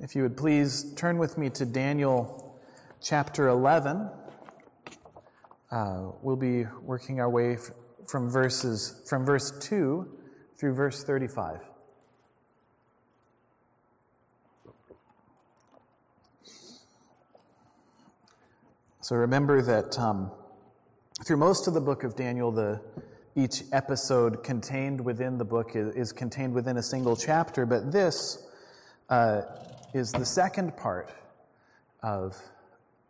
if you would please turn with me to Daniel chapter 11. Uh, we'll be working our way from verses from verse 2 through verse 35. So remember that um, through most of the book of Daniel, the each episode contained within the book is, is contained within a single chapter, but this uh, is the second part of,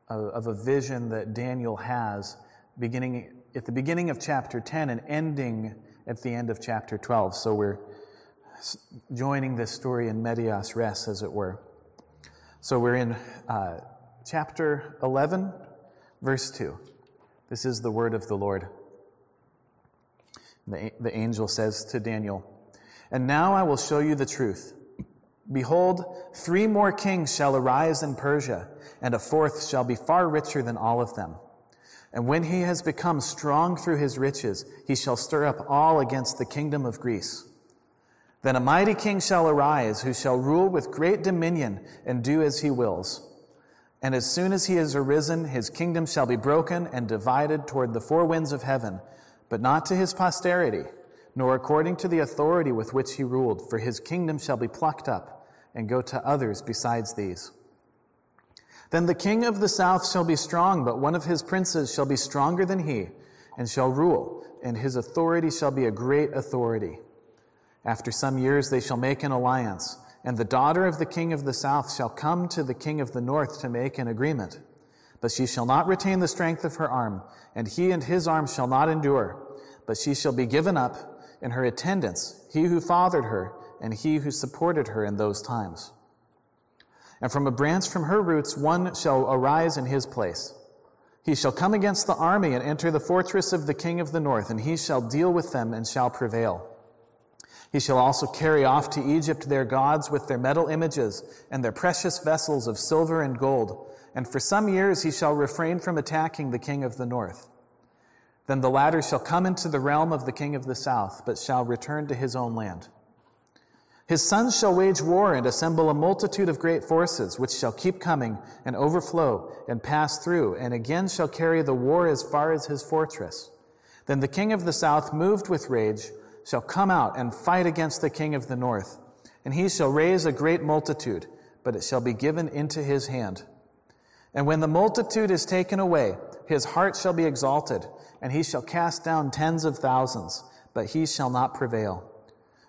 of, a vision that Daniel has beginning at the beginning of chapter 10 and ending at the end of chapter 12. So we're joining this story in medias res, as it were. So we're in uh, chapter 11, verse 2. This is the word of the Lord. The, the angel says to Daniel, And now I will show you the truth. Behold, three more kings shall arise in Persia, and a fourth shall be far richer than all of them. And when he has become strong through his riches, he shall stir up all against the kingdom of Greece. Then a mighty king shall arise, who shall rule with great dominion and do as he wills. And as soon as he has arisen, his kingdom shall be broken and divided toward the four winds of heaven but not to his posterity, nor according to the authority with which he ruled, for his kingdom shall be plucked up and go to others besides these. Then the king of the south shall be strong, but one of his princes shall be stronger than he, and shall rule, and his authority shall be a great authority. After some years they shall make an alliance, and the daughter of the king of the south shall come to the king of the north to make an agreement. But she shall not retain the strength of her arm, and he and his arm shall not endure. But she shall be given up in her attendants, he who fathered her, and he who supported her in those times. And from a branch from her roots one shall arise in his place. He shall come against the army and enter the fortress of the king of the north, and he shall deal with them and shall prevail. He shall also carry off to Egypt their gods with their metal images and their precious vessels of silver and gold and for some years he shall refrain from attacking the king of the north. Then the latter shall come into the realm of the king of the south, but shall return to his own land. His sons shall wage war and assemble a multitude of great forces, which shall keep coming and overflow and pass through, and again shall carry the war as far as his fortress. Then the king of the south, moved with rage, shall come out and fight against the king of the north. And he shall raise a great multitude, but it shall be given into his hand. And when the multitude is taken away, his heart shall be exalted, and he shall cast down tens of thousands, but he shall not prevail.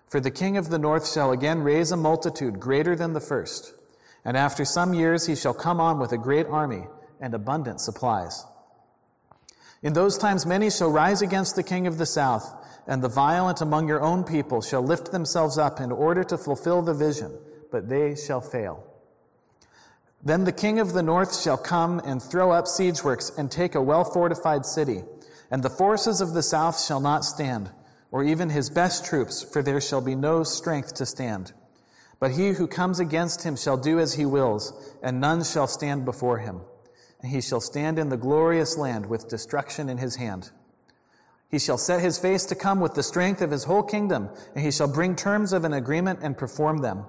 For the king of the north shall again raise a multitude greater than the first. And after some years he shall come on with a great army and abundant supplies. In those times many shall rise against the king of the south, and the violent among your own people shall lift themselves up in order to fulfill the vision, but they shall fail. Then the king of the north shall come and throw up siege works and take a well fortified city. And the forces of the south shall not stand, or even his best troops, for there shall be no strength to stand. But he who comes against him shall do as he wills, and none shall stand before him. And he shall stand in the glorious land with destruction in his hand. He shall set his face to come with the strength of his whole kingdom, and he shall bring terms of an agreement and perform them.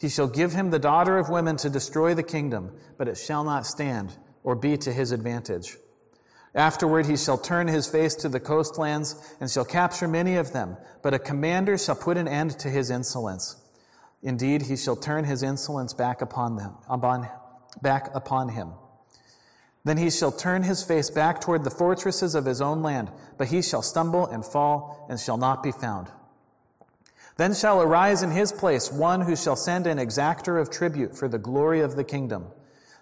He shall give him the daughter of women to destroy the kingdom, but it shall not stand or be to his advantage. Afterward, he shall turn his face to the coastlands and shall capture many of them, but a commander shall put an end to his insolence. Indeed, he shall turn his insolence back upon them, upon, back upon him. Then he shall turn his face back toward the fortresses of his own land, but he shall stumble and fall and shall not be found. Then shall arise in his place one who shall send an exactor of tribute for the glory of the kingdom.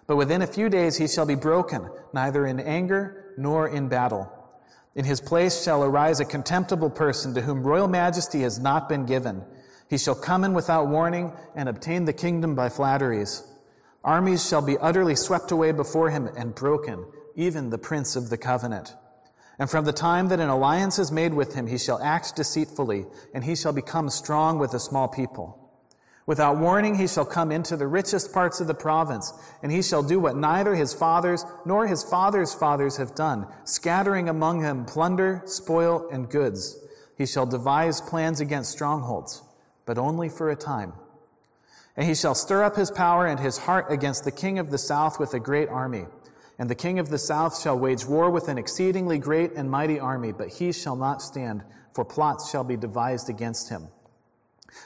But within a few days he shall be broken, neither in anger nor in battle. In his place shall arise a contemptible person to whom royal majesty has not been given. He shall come in without warning and obtain the kingdom by flatteries. Armies shall be utterly swept away before him and broken, even the prince of the covenant. And from the time that an alliance is made with him, he shall act deceitfully, and he shall become strong with a small people. Without warning, he shall come into the richest parts of the province, and he shall do what neither his fathers nor his fathers' fathers have done, scattering among them plunder, spoil, and goods. He shall devise plans against strongholds, but only for a time. And he shall stir up his power and his heart against the king of the south with a great army. And the king of the south shall wage war with an exceedingly great and mighty army, but he shall not stand, for plots shall be devised against him.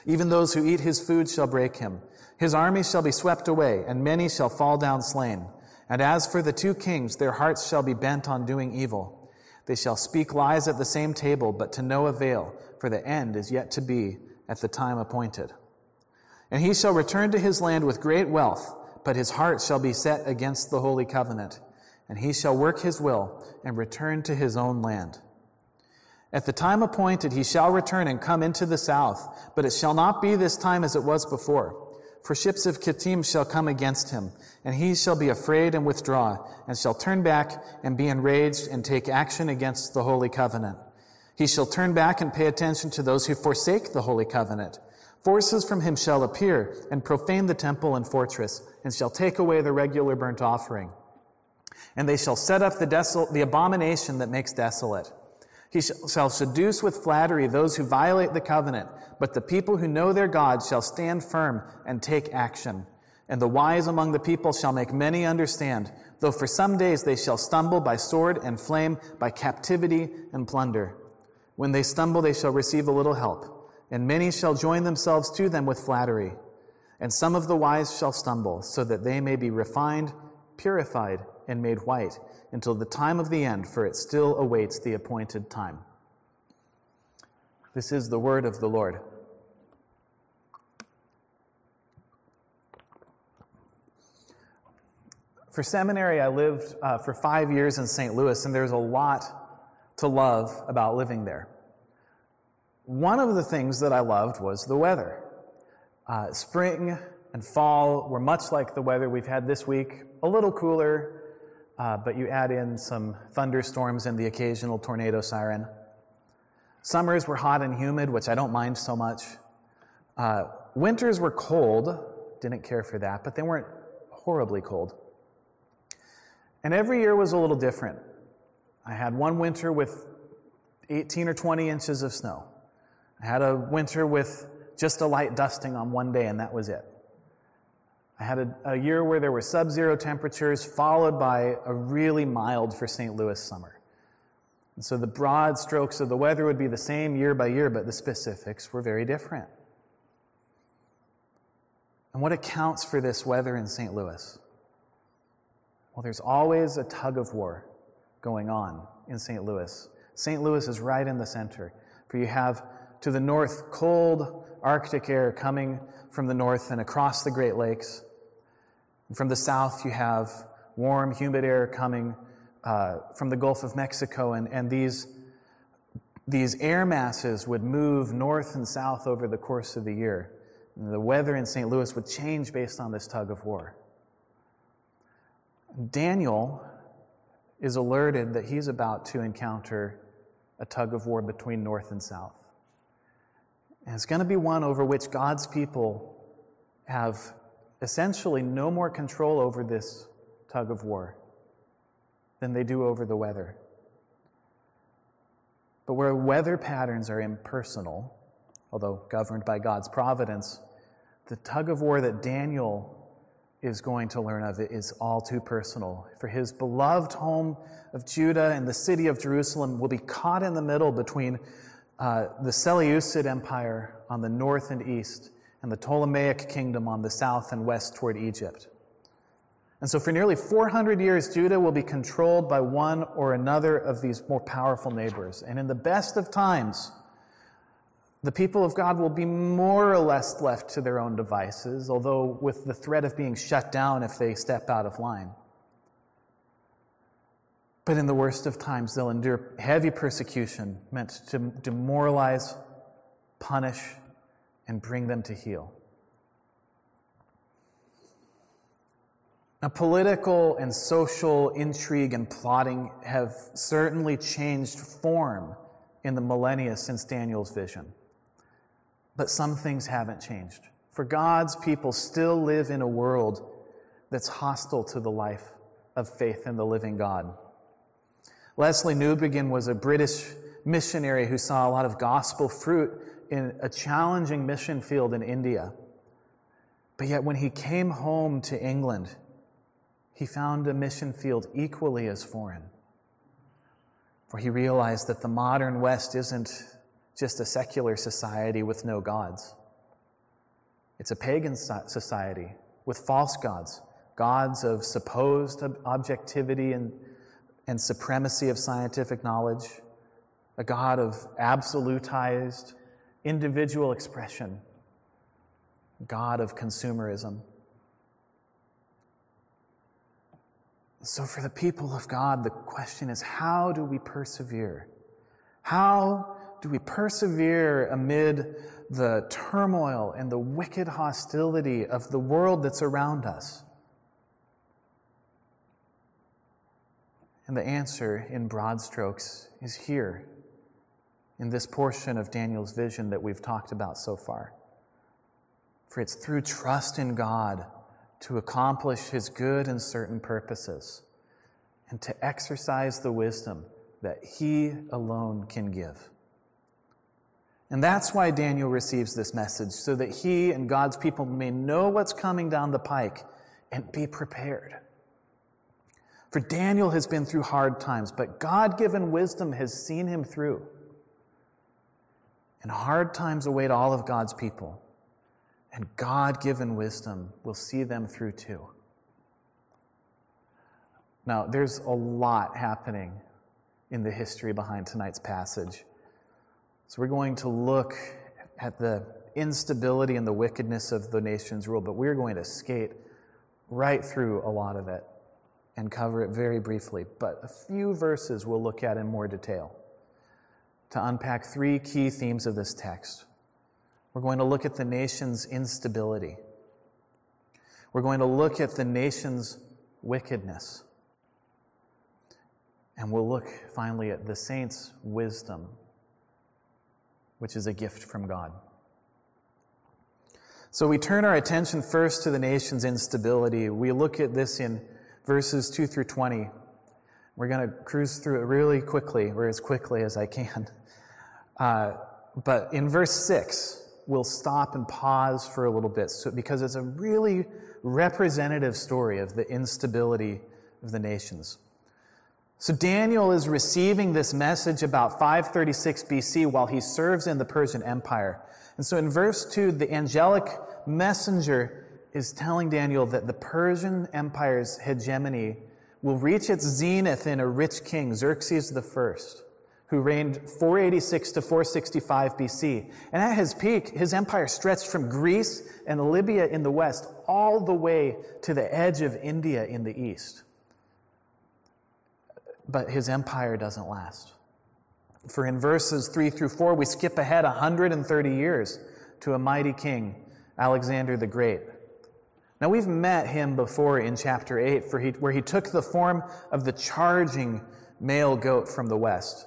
Even those who eat his food shall break him. His army shall be swept away, and many shall fall down slain. And as for the two kings, their hearts shall be bent on doing evil. They shall speak lies at the same table, but to no avail, for the end is yet to be at the time appointed. And he shall return to his land with great wealth, but his heart shall be set against the holy covenant. And he shall work his will and return to his own land. At the time appointed, he shall return and come into the south, but it shall not be this time as it was before. For ships of Kittim shall come against him, and he shall be afraid and withdraw, and shall turn back and be enraged and take action against the holy covenant. He shall turn back and pay attention to those who forsake the holy covenant. Forces from him shall appear and profane the temple and fortress, and shall take away the regular burnt offering. And they shall set up the, desol- the abomination that makes desolate. He shall seduce with flattery those who violate the covenant, but the people who know their God shall stand firm and take action. And the wise among the people shall make many understand, though for some days they shall stumble by sword and flame, by captivity and plunder. When they stumble, they shall receive a little help and many shall join themselves to them with flattery. And some of the wise shall stumble, so that they may be refined, purified, and made white until the time of the end, for it still awaits the appointed time. This is the word of the Lord. For seminary, I lived uh, for five years in St. Louis, and there's a lot to love about living there. One of the things that I loved was the weather. Uh, spring and fall were much like the weather we've had this week, a little cooler, uh, but you add in some thunderstorms and the occasional tornado siren. Summers were hot and humid, which I don't mind so much. Uh, winters were cold, didn't care for that, but they weren't horribly cold. And every year was a little different. I had one winter with 18 or 20 inches of snow. I had a winter with just a light dusting on one day, and that was it. I had a, a year where there were sub zero temperatures, followed by a really mild for St. Louis summer. And so the broad strokes of the weather would be the same year by year, but the specifics were very different. And what accounts for this weather in St. Louis? Well, there's always a tug of war going on in St. Louis. St. Louis is right in the center, for you have to the north, cold Arctic air coming from the north and across the Great Lakes. And from the south, you have warm, humid air coming uh, from the Gulf of Mexico, and, and these, these air masses would move north and south over the course of the year. And the weather in St. Louis would change based on this tug of war. Daniel is alerted that he's about to encounter a tug of war between north and south. And it's going to be one over which God's people have essentially no more control over this tug of war than they do over the weather. But where weather patterns are impersonal, although governed by God's providence, the tug of war that Daniel is going to learn of is all too personal. For his beloved home of Judah and the city of Jerusalem will be caught in the middle between uh, the Seleucid Empire on the north and east, and the Ptolemaic kingdom on the south and west toward Egypt. And so, for nearly 400 years, Judah will be controlled by one or another of these more powerful neighbors. And in the best of times, the people of God will be more or less left to their own devices, although with the threat of being shut down if they step out of line. But in the worst of times, they'll endure heavy persecution meant to demoralize, punish, and bring them to heel. Now, political and social intrigue and plotting have certainly changed form in the millennia since Daniel's vision. But some things haven't changed. For God's people still live in a world that's hostile to the life of faith in the living God. Lesslie Newbigin was a British missionary who saw a lot of gospel fruit in a challenging mission field in India. But yet, when he came home to England, he found a mission field equally as foreign. For he realized that the modern West isn't just a secular society with no gods, it's a pagan society with false gods, gods of supposed objectivity and, and supremacy of scientific knowledge, a God of absolutized individual expression, God of consumerism. So, for the people of God, the question is how do we persevere? How do we persevere amid the turmoil and the wicked hostility of the world that's around us? And the answer, in broad strokes, is here in this portion of Daniel's vision that we've talked about so far. For it's through trust in God to accomplish his good and certain purposes and to exercise the wisdom that he alone can give. And that's why Daniel receives this message, so that he and God's people may know what's coming down the pike and be prepared. For Daniel has been through hard times, but God given wisdom has seen him through. And hard times await all of God's people, and God given wisdom will see them through too. Now, there's a lot happening in the history behind tonight's passage. So, we're going to look at the instability and the wickedness of the nation's rule, but we're going to skate right through a lot of it and cover it very briefly. But a few verses we'll look at in more detail to unpack three key themes of this text. We're going to look at the nation's instability. We're going to look at the nation's wickedness. And we'll look finally at the saints' wisdom, which is a gift from God. So we turn our attention first to the nation's instability. We look at this in verses 2 through 20. We're going to cruise through it really quickly, or as quickly as I can. Uh, but in verse 6, we'll stop and pause for a little bit so, because it's a really representative story of the instability of the nations. So Daniel is receiving this message about 536 BC while he serves in the Persian Empire. And so in verse 2, the angelic messenger is telling Daniel that the Persian Empire's hegemony will reach its zenith in a rich king, Xerxes I, who reigned 486 to 465 BC. And at his peak, his empire stretched from Greece and Libya in the west all the way to the edge of India in the east but his empire doesn't last. For in verses 3 through 4, we skip ahead 130 years to a mighty king, Alexander the Great. Now, we've met him before in chapter 8, for he, where he took the form of the charging male goat from the west.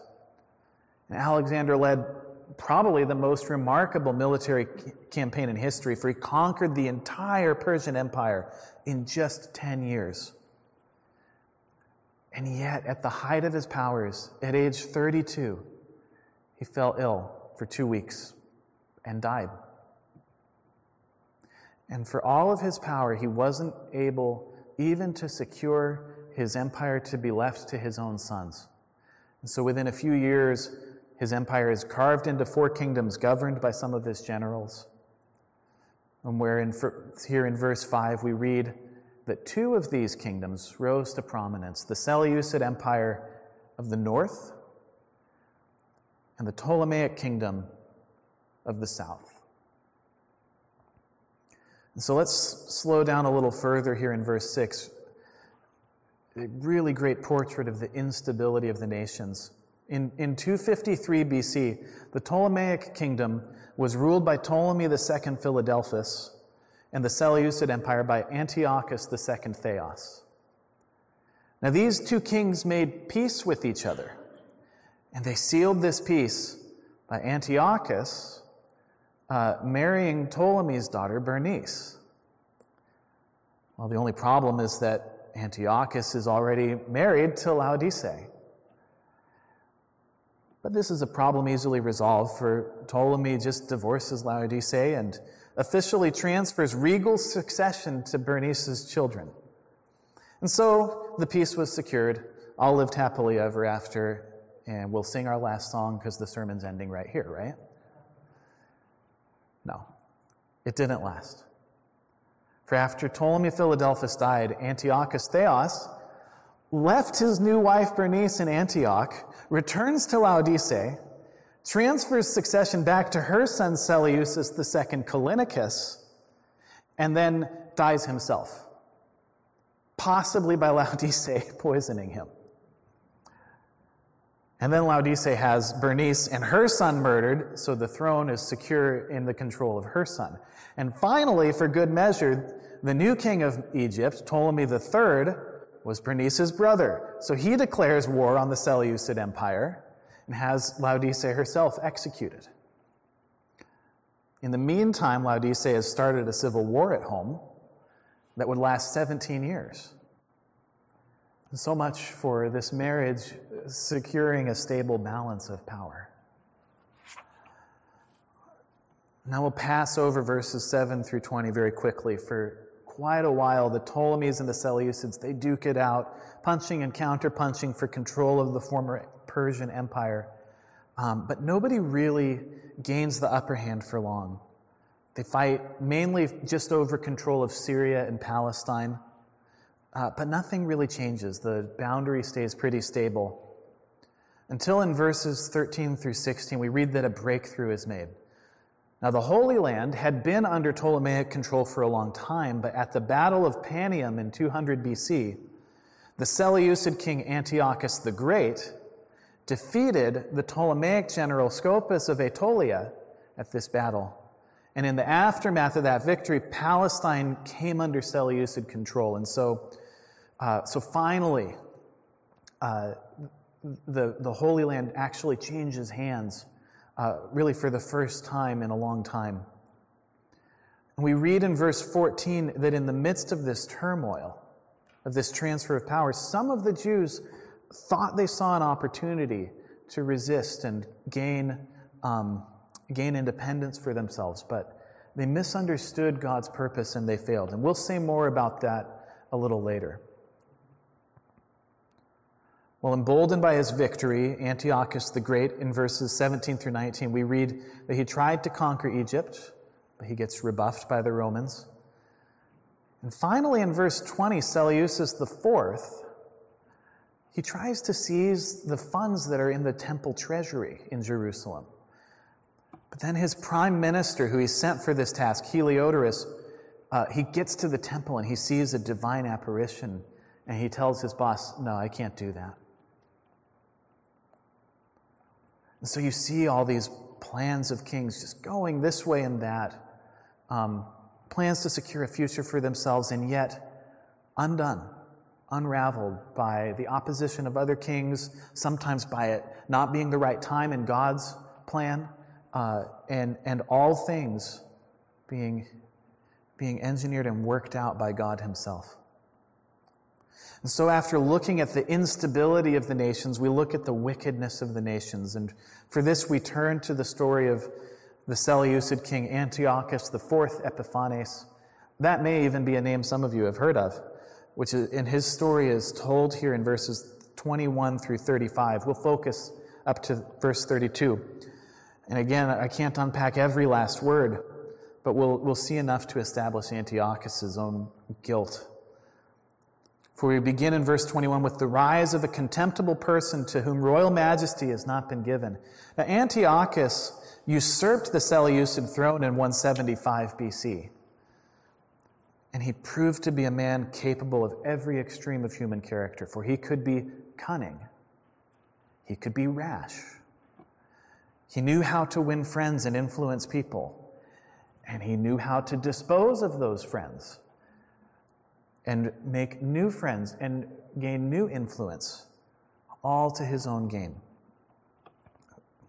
And Alexander led probably the most remarkable military campaign in history, for he conquered the entire Persian Empire in just 10 years. And yet, at the height of his powers, at age 32, he fell ill for two weeks and died. And for all of his power, he wasn't able even to secure his empire to be left to his own sons. And so within a few years, his empire is carved into four kingdoms governed by some of his generals. And where in, here in verse 5 we read, that two of these kingdoms rose to prominence the Seleucid Empire of the north and the Ptolemaic kingdom of the south. And so let's slow down a little further here in verse 6. A really great portrait of the instability of the nations. In, in 253 BC, the Ptolemaic kingdom was ruled by Ptolemy II Philadelphus, and the Seleucid Empire by Antiochus II Theos. Now, these two kings made peace with each other, and they sealed this peace by Antiochus uh, marrying Ptolemy's daughter, Bernice. Well, the only problem is that Antiochus is already married to Laodice. But this is a problem easily resolved, for Ptolemy just divorces Laodice and officially transfers regal succession to Bernice's children. And so the peace was secured. All lived happily ever after. And we'll sing our last song because the sermon's ending right here, right? It didn't last. For after Ptolemy Philadelphus died, Antiochus Theos left his new wife Bernice in Antioch, returns to Laodice, transfers succession back to her son Seleucus II Callinicus, and then dies himself, possibly by Laodice poisoning him. And then Laodice has Bernice and her son murdered, so the throne is secure in the control of her son. And finally, for good measure, the new king of Egypt, Ptolemy III, was Bernice's brother. So he declares war on the Seleucid Empire and has Laodice herself executed. In the meantime, Laodice has started a civil war at home that would last 17 years. So much for this marriage securing a stable balance of power. Now we'll pass over verses 7 through 20 very quickly. For quite a while, the Ptolemies and the Seleucids, they duke it out, punching and counterpunching for control of the former Persian Empire. Um, but nobody really gains the upper hand for long. They fight mainly just over control of Syria and Palestine. Uh, but nothing really changes. The boundary stays pretty stable. Until in verses 13 through 16, we read that a breakthrough is made. Now, the Holy Land had been under Ptolemaic control for a long time, but at the Battle of Panium in 200 BC, the Seleucid king Antiochus the Great defeated the Ptolemaic general Scopas of Aetolia at this battle. And in the aftermath of that victory, Palestine came under Seleucid control. And so uh, so finally, uh, the, the Holy Land actually changes hands, uh, really for the first time in a long time. We read in verse 14 that in the midst of this turmoil, of this transfer of power, some of the Jews thought they saw an opportunity to resist and gain, um, gain independence for themselves, but they misunderstood God's purpose and they failed. And we'll say more about that a little later. Well, emboldened by his victory, Antiochus the Great, in verses 17 through 19, we read that he tried to conquer Egypt, but he gets rebuffed by the Romans. And finally, in verse 20, Seleucus IV, he tries to seize the funds that are in the temple treasury in Jerusalem. But then his prime minister, who he sent for this task, Heliodorus, uh, he gets to the temple and he sees a divine apparition and he tells his boss, No, I can't do that. And so you see all these plans of kings just going this way and that, um, plans to secure a future for themselves, and yet undone, unraveled by the opposition of other kings, sometimes by it not being the right time in God's plan, uh, and, and all things being, being engineered and worked out by God Himself. And so, after looking at the instability of the nations, we look at the wickedness of the nations. And for this, we turn to the story of the Seleucid king Antiochus IV Epiphanes. That may even be a name some of you have heard of, which in his story is told here in verses 21 through 35. We'll focus up to verse 32. And again, I can't unpack every last word, but we'll, we'll see enough to establish Antiochus' own guilt for we begin in verse 21 with the rise of a contemptible person to whom royal majesty has not been given. Now, Antiochus usurped the Seleucid throne in 175 BC. And he proved to be a man capable of every extreme of human character, for he could be cunning, he could be rash, he knew how to win friends and influence people, and he knew how to dispose of those friends and make new friends and gain new influence, all to his own gain.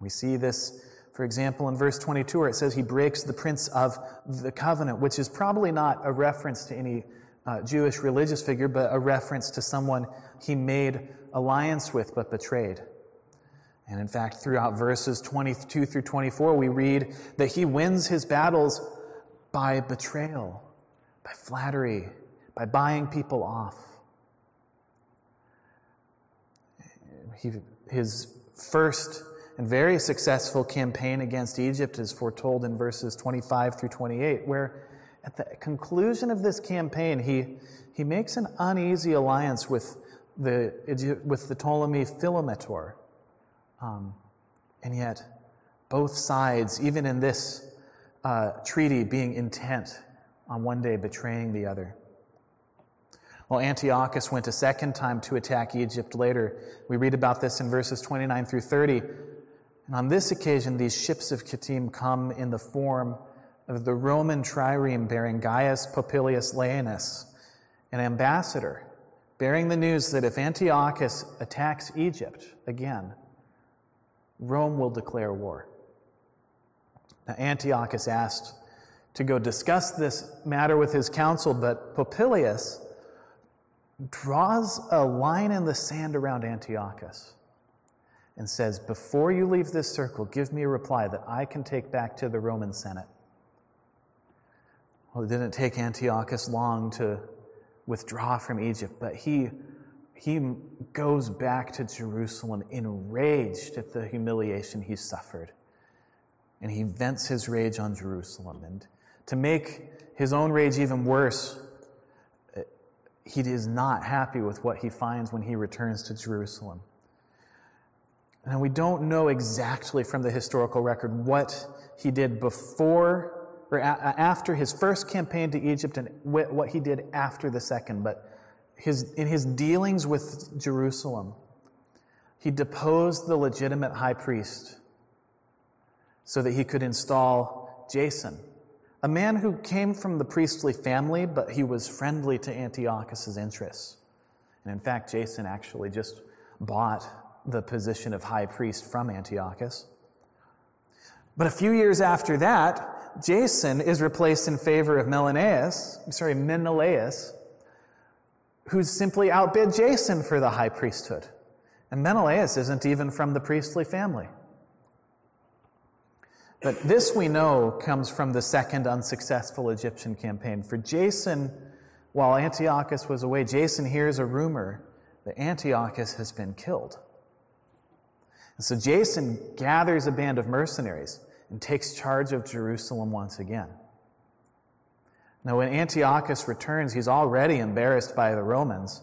We see this, for example, in verse 22, where it says he breaks the prince of the covenant, which is probably not a reference to any uh, Jewish religious figure, but a reference to someone he made alliance with but betrayed. And in fact, throughout verses 22 through 24, we read that he wins his battles by betrayal, by flattery, by buying people off. He, his first and very successful campaign against Egypt is foretold in verses 25 through 28, where at the conclusion of this campaign, he, he makes an uneasy alliance with the, with the Ptolemy Philometor. Um, and yet, both sides, even in this uh, treaty, being intent on one day betraying the other. Well, Antiochus went a second time to attack Egypt later. We read about this in verses 29 through 30. And on this occasion, these ships of Kittim come in the form of the Roman trireme bearing Gaius Popilius Laenas, an ambassador, bearing the news that if Antiochus attacks Egypt again, Rome will declare war. Now, Antiochus asked to go discuss this matter with his council, but Popilius draws a line in the sand around Antiochus and says, Before you leave this circle, give me a reply that I can take back to the Roman Senate. Well, it didn't take Antiochus long to withdraw from Egypt, but he, he goes back to Jerusalem enraged at the humiliation he suffered. And he vents his rage on Jerusalem. And to make his own rage even worse, he is not happy with what he finds when he returns to Jerusalem. And we don't know exactly from the historical record what he did before or a- after his first campaign to Egypt and what he did after the second, but his, in his dealings with Jerusalem, he deposed the legitimate high priest so that he could install Jason, a man who came from the priestly family, but he was friendly to Antiochus's interests. And in fact, Jason actually just bought the position of high priest from Antiochus. But a few years after that, Jason is replaced in favor of Menelaus, sorry, Menelaus, who's simply outbid Jason for the high priesthood. And Menelaus isn't even from the priestly family. But this we know comes from the second unsuccessful Egyptian campaign. For Jason, while Antiochus was away, Jason hears a rumor that Antiochus has been killed. And so Jason gathers a band of mercenaries and takes charge of Jerusalem once again. Now, when Antiochus returns, he's already embarrassed by the Romans.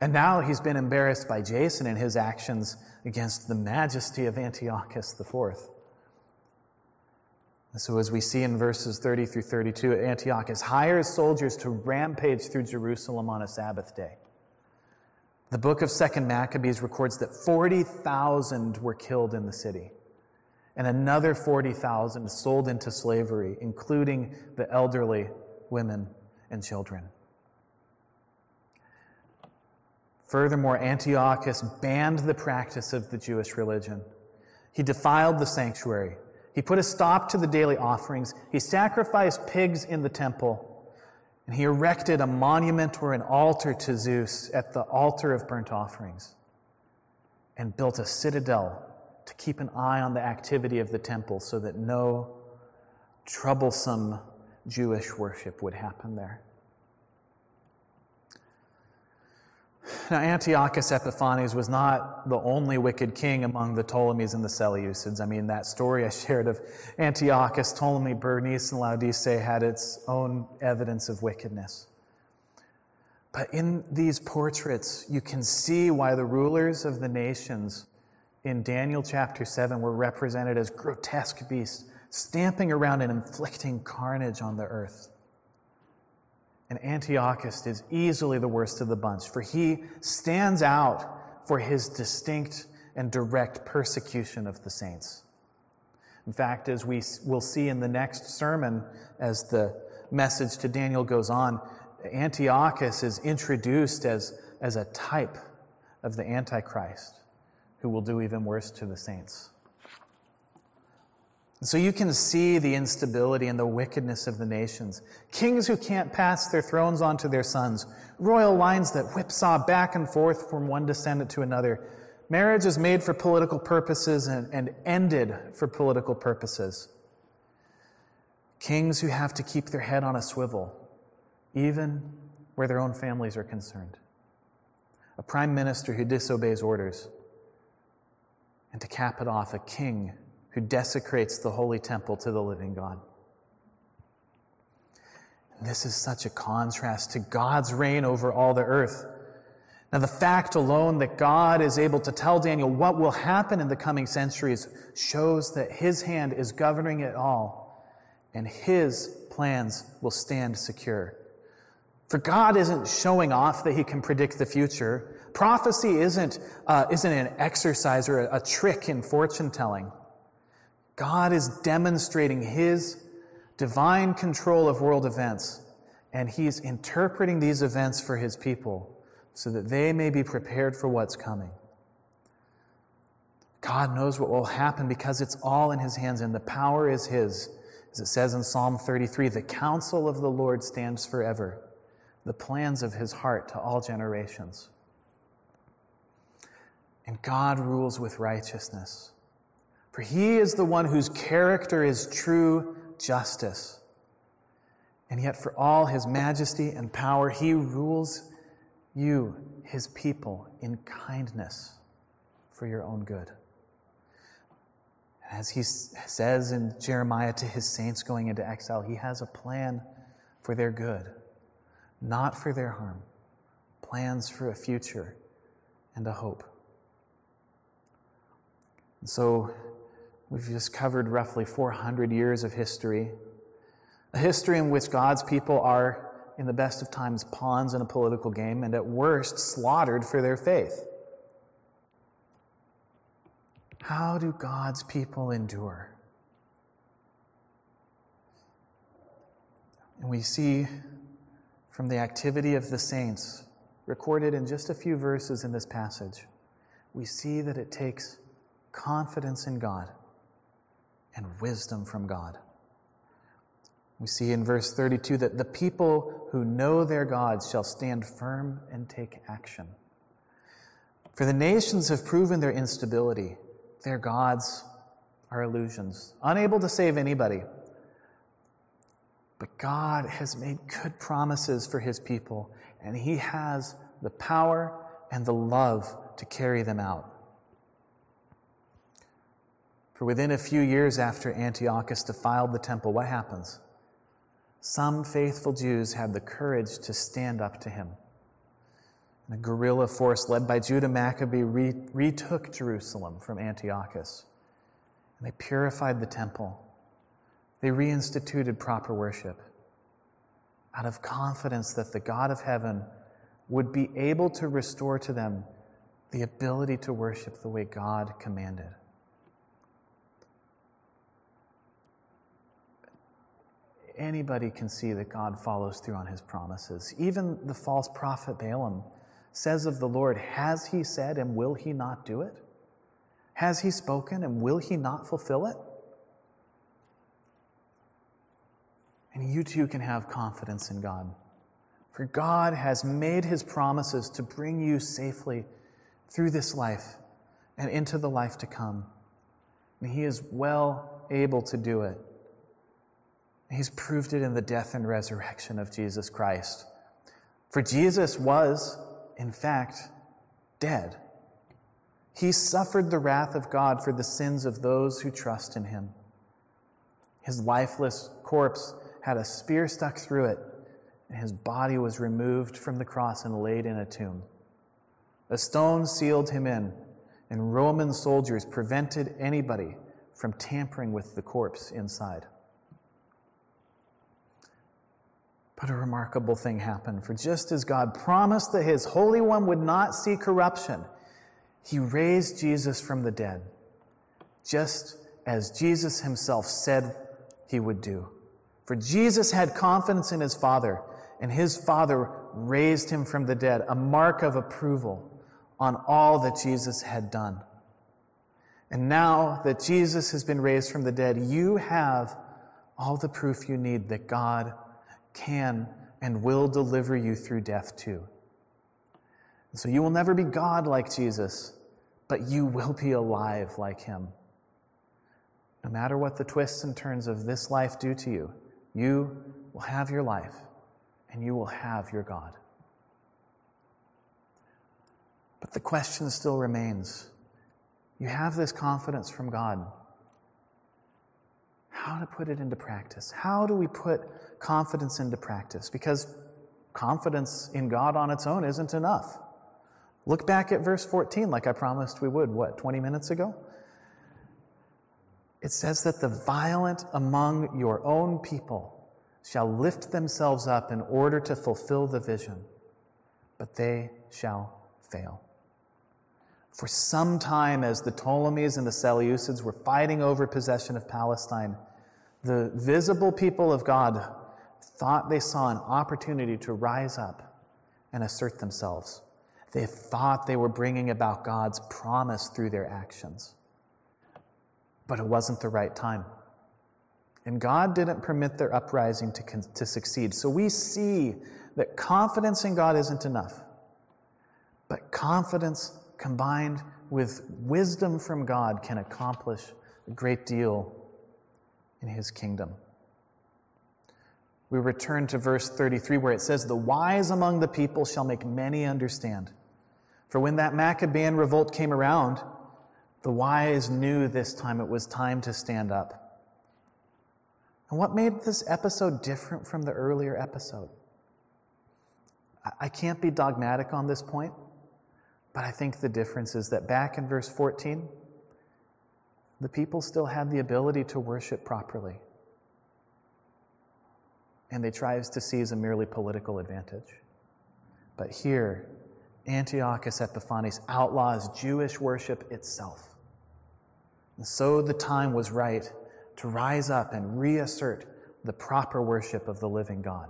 And now he's been embarrassed by Jason and his actions against the majesty of Antiochus IV. So, as we see in verses 30 through 32, Antiochus hires soldiers to rampage through Jerusalem on a Sabbath day. The book of Second Maccabees records that 40,000 were killed in the city, and another 40,000 sold into slavery, including the elderly, women, and children. Furthermore, Antiochus banned the practice of the Jewish religion. He defiled the sanctuary. He put a stop to the daily offerings. He sacrificed pigs in the temple. And he erected a monument or an altar to Zeus at the altar of burnt offerings and built a citadel to keep an eye on the activity of the temple so that no troublesome Jewish worship would happen there. Now, Antiochus Epiphanes was not the only wicked king among the Ptolemies and the Seleucids. I mean, that story I shared of Antiochus, Ptolemy, Bernice, and Laodice had its own evidence of wickedness. But in these portraits, you can see why the rulers of the nations in Daniel chapter 7 were represented as grotesque beasts, stamping around and inflicting carnage on the earth. And Antiochus is easily the worst of the bunch, for he stands out for his distinct and direct persecution of the saints. In fact, as we will see in the next sermon, as the message to Daniel goes on, Antiochus is introduced as, as a type of the Antichrist who will do even worse to the saints. So you can see the instability and the wickedness of the nations. Kings who can't pass their thrones on to their sons. Royal lines that whipsaw back and forth from one descendant to another. Marriage is made for political purposes and, and ended for political purposes. kings who have to keep their head on a swivel, even where their own families are concerned, a prime minister who disobeys orders, and to cap it off, a king who desecrates the holy temple to the living God. This is such a contrast to God's reign over all the earth. Now, the fact alone that God is able to tell Daniel what will happen in the coming centuries shows that his hand is governing it all, and his plans will stand secure. For God isn't showing off that he can predict the future. Prophecy isn't, uh, isn't an exercise or a, a trick in fortune telling. God is demonstrating his divine control of world events, and he's interpreting these events for his people so that they may be prepared for what's coming. God knows what will happen because it's all in his hands and the power is his. As it says in Psalm 33, the counsel of the Lord stands forever, the plans of his heart to all generations. And God rules with righteousness. For he is the one whose character is true justice. And yet, for all his majesty and power, he rules you, his people, in kindness for your own good. As he says in Jeremiah to his saints going into exile, he has a plan for their good, not for their harm, plans for a future and a hope. And so we've just covered roughly 400 years of history, a history in which God's people are in the best of times, pawns in a political game, and at worst, slaughtered for their faith. How do God's people endure? And we see from the activity of the saints, recorded in just a few verses in this passage, we see that it takes confidence in God and wisdom from God. We see in verse 32 that the people who know their gods shall stand firm and take action. For the nations have proven their instability. Their gods are illusions, unable to save anybody. But God has made good promises for his people, and he has the power and the love to carry them out. For within a few years after Antiochus defiled the temple, what happens? some faithful Jews had the courage to stand up to him. And a guerrilla force led by Judah Maccabee re- retook Jerusalem from Antiochus. And they purified the temple. They reinstituted proper worship out of confidence that the God of heaven would be able to restore to them the ability to worship the way God commanded. Anybody can see that God follows through on his promises. Even the false prophet Balaam says of the Lord, Has he said and will he not do it? Has he spoken and will he not fulfill it? And you too can have confidence in God. For God has made his promises to bring you safely through this life and into the life to come. And he is well able to do it. He's proved it in the death and resurrection of Jesus Christ. For Jesus was, in fact, dead. He suffered the wrath of God for the sins of those who trust in him. His lifeless corpse had a spear stuck through it, and his body was removed from the cross and laid in a tomb. A stone sealed him in, and Roman soldiers prevented anybody from tampering with the corpse inside. But a remarkable thing happened. For just as God promised that his Holy One would not see corruption, he raised Jesus from the dead, just as Jesus himself said he would do. For Jesus had confidence in his Father, and his Father raised him from the dead, a mark of approval on all that Jesus had done. And now that Jesus has been raised from the dead, you have all the proof you need that God can and will deliver you through death too. And so you will never be God like Jesus, but you will be alive like him. No matter what the twists and turns of this life do to you, you will have your life and you will have your God. But the question still remains you have this confidence from God. How to put it into practice? How do we put confidence into practice? Because confidence in God on its own isn't enough. Look back at verse 14, like I promised we would, what, 20 minutes ago? It says that the violent among your own people shall lift themselves up in order to fulfill the vision, but they shall fail. For some time, as the Ptolemies and the Seleucids were fighting over possession of Palestine, the visible people of God thought they saw an opportunity to rise up and assert themselves. They thought they were bringing about God's promise through their actions. But it wasn't the right time. And God didn't permit their uprising to, to succeed. So we see that confidence in God isn't enough. But confidence combined with wisdom from God can accomplish a great deal in his kingdom. We return to verse 33 where it says, The wise among the people shall make many understand. For when that Maccabean revolt came around, the wise knew this time it was time to stand up. And what made this episode different from the earlier episode? I can't be dogmatic on this point, but I think the difference is that back in verse 14, the people still had the ability to worship properly. And they tries to seize a merely political advantage. But here, Antiochus Epiphanes outlaws Jewish worship itself. And so the time was right to rise up and reassert the proper worship of the living God.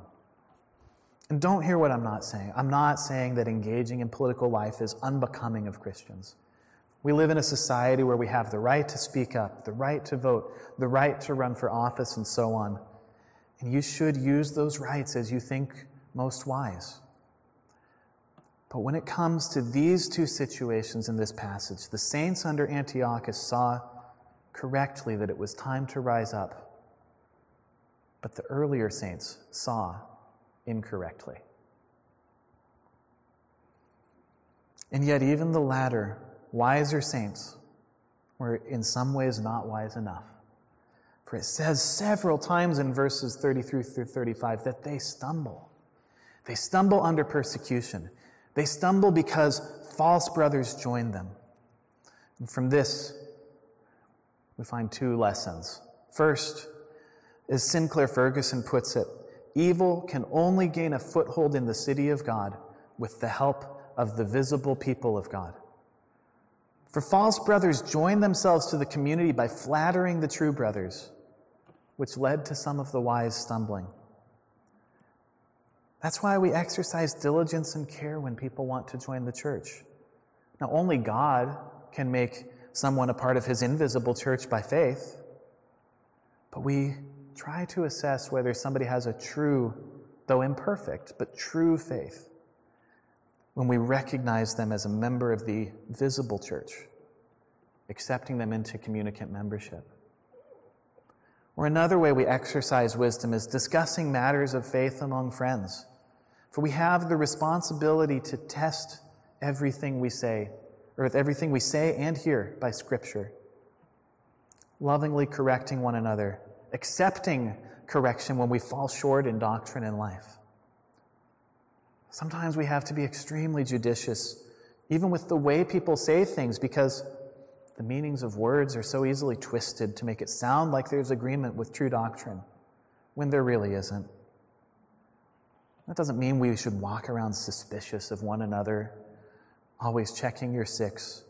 And don't hear what I'm not saying. I'm not saying that engaging in political life is unbecoming of Christians. We live in a society where we have the right to speak up, the right to vote, the right to run for office, and so on. And you should use those rights as you think most wise. But when it comes to these two situations in this passage, the saints under Antiochus saw correctly that it was time to rise up. But the earlier saints saw incorrectly. And yet, even the latter, wiser saints, were in some ways not wise enough. For it says several times in verses 33 through 35 that they stumble. They stumble under persecution. They stumble because false brothers join them. And from this, we find two lessons. First, as Sinclair Ferguson puts it, evil can only gain a foothold in the city of God with the help of the visible people of God. For false brothers joined themselves to the community by flattering the true brothers, which led to some of the wise stumbling. That's why we exercise diligence and care when people want to join the church. Now, only God can make someone a part of his invisible church by faith, but we try to assess whether somebody has a true, though imperfect, but true faith when we recognize them as a member of the visible church, accepting them into communicant membership. Or another way we exercise wisdom is discussing matters of faith among friends. For we have the responsibility to test everything we say or with everything we say and hear by Scripture. Lovingly correcting one another, accepting correction when we fall short in doctrine and life. Sometimes we have to be extremely judicious, even with the way people say things, because the meanings of words are so easily twisted to make it sound like there's agreement with true doctrine when there really isn't. That doesn't mean we should walk around suspicious of one another always checking your six.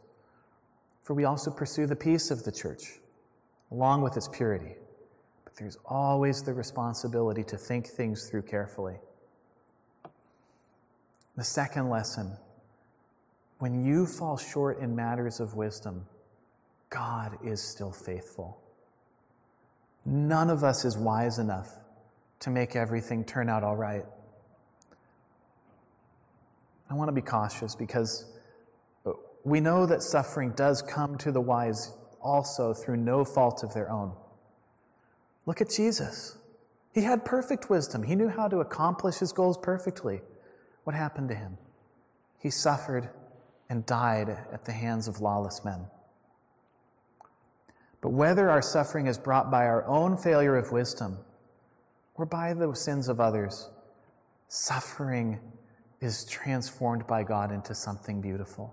For we also pursue the peace of the church, along with its purity. But there's always the responsibility to think things through carefully. The second lesson when you fall short in matters of wisdom, God is still faithful. None of us is wise enough to make everything turn out all right. I want to be cautious because we know that suffering does come to the wise also through no fault of their own. Look at Jesus. He had perfect wisdom. He knew how to accomplish his goals perfectly. What happened to him? He suffered and died at the hands of lawless men. But whether our suffering is brought by our own failure of wisdom or by the sins of others, suffering is transformed by God into something beautiful.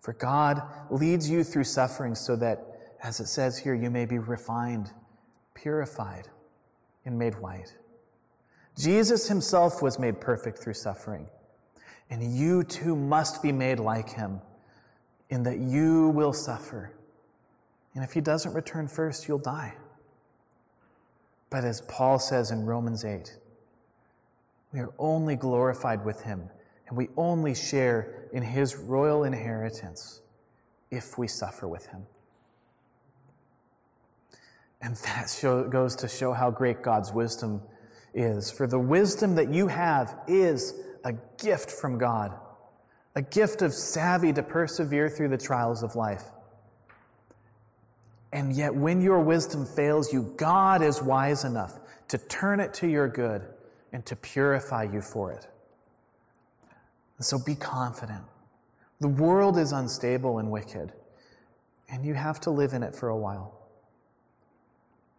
For God leads you through suffering so that, as it says here, you may be refined, purified, and made white. Jesus himself was made perfect through suffering. And you too must be made like him in that you will suffer. And if he doesn't return first, you'll die. But as Paul says in Romans 8, we are only glorified with him and we only share in his royal inheritance if we suffer with him. And that show, goes to show how great God's wisdom is. For the wisdom that you have is a gift from God, a gift of savvy to persevere through the trials of life. And yet, when your wisdom fails you, God is wise enough to turn it to your good and to purify you for it. And so be confident. The world is unstable and wicked, and you have to live in it for a while.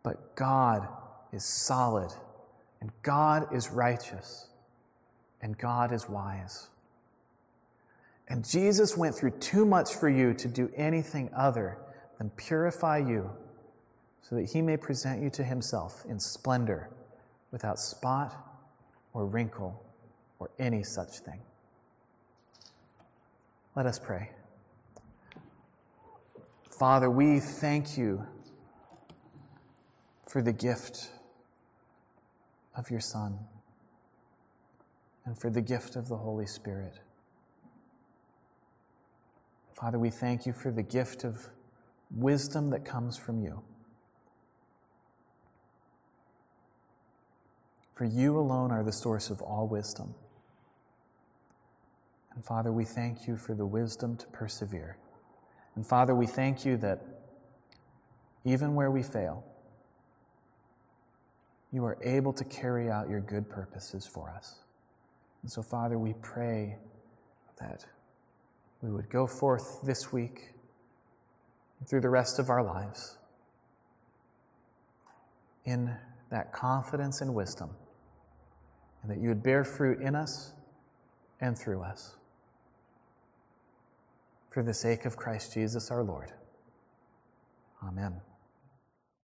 But God is solid, and God is righteous, and God is wise. And Jesus went through too much for you to do anything other than purify you so that he may present you to himself in splendor without spot or wrinkle or any such thing. Let us pray. Father, we thank you for the gift of your Son and for the gift of the Holy Spirit. Father, we thank you for the gift of wisdom that comes from you. For you alone are the source of all wisdom. And Father, we thank you for the wisdom to persevere. And Father, we thank you that even where we fail, you are able to carry out your good purposes for us. And so, Father, we pray that we would go forth this week through the rest of our lives in that confidence and wisdom, and that you would bear fruit in us and through us. For the sake of Christ Jesus our Lord. Amen.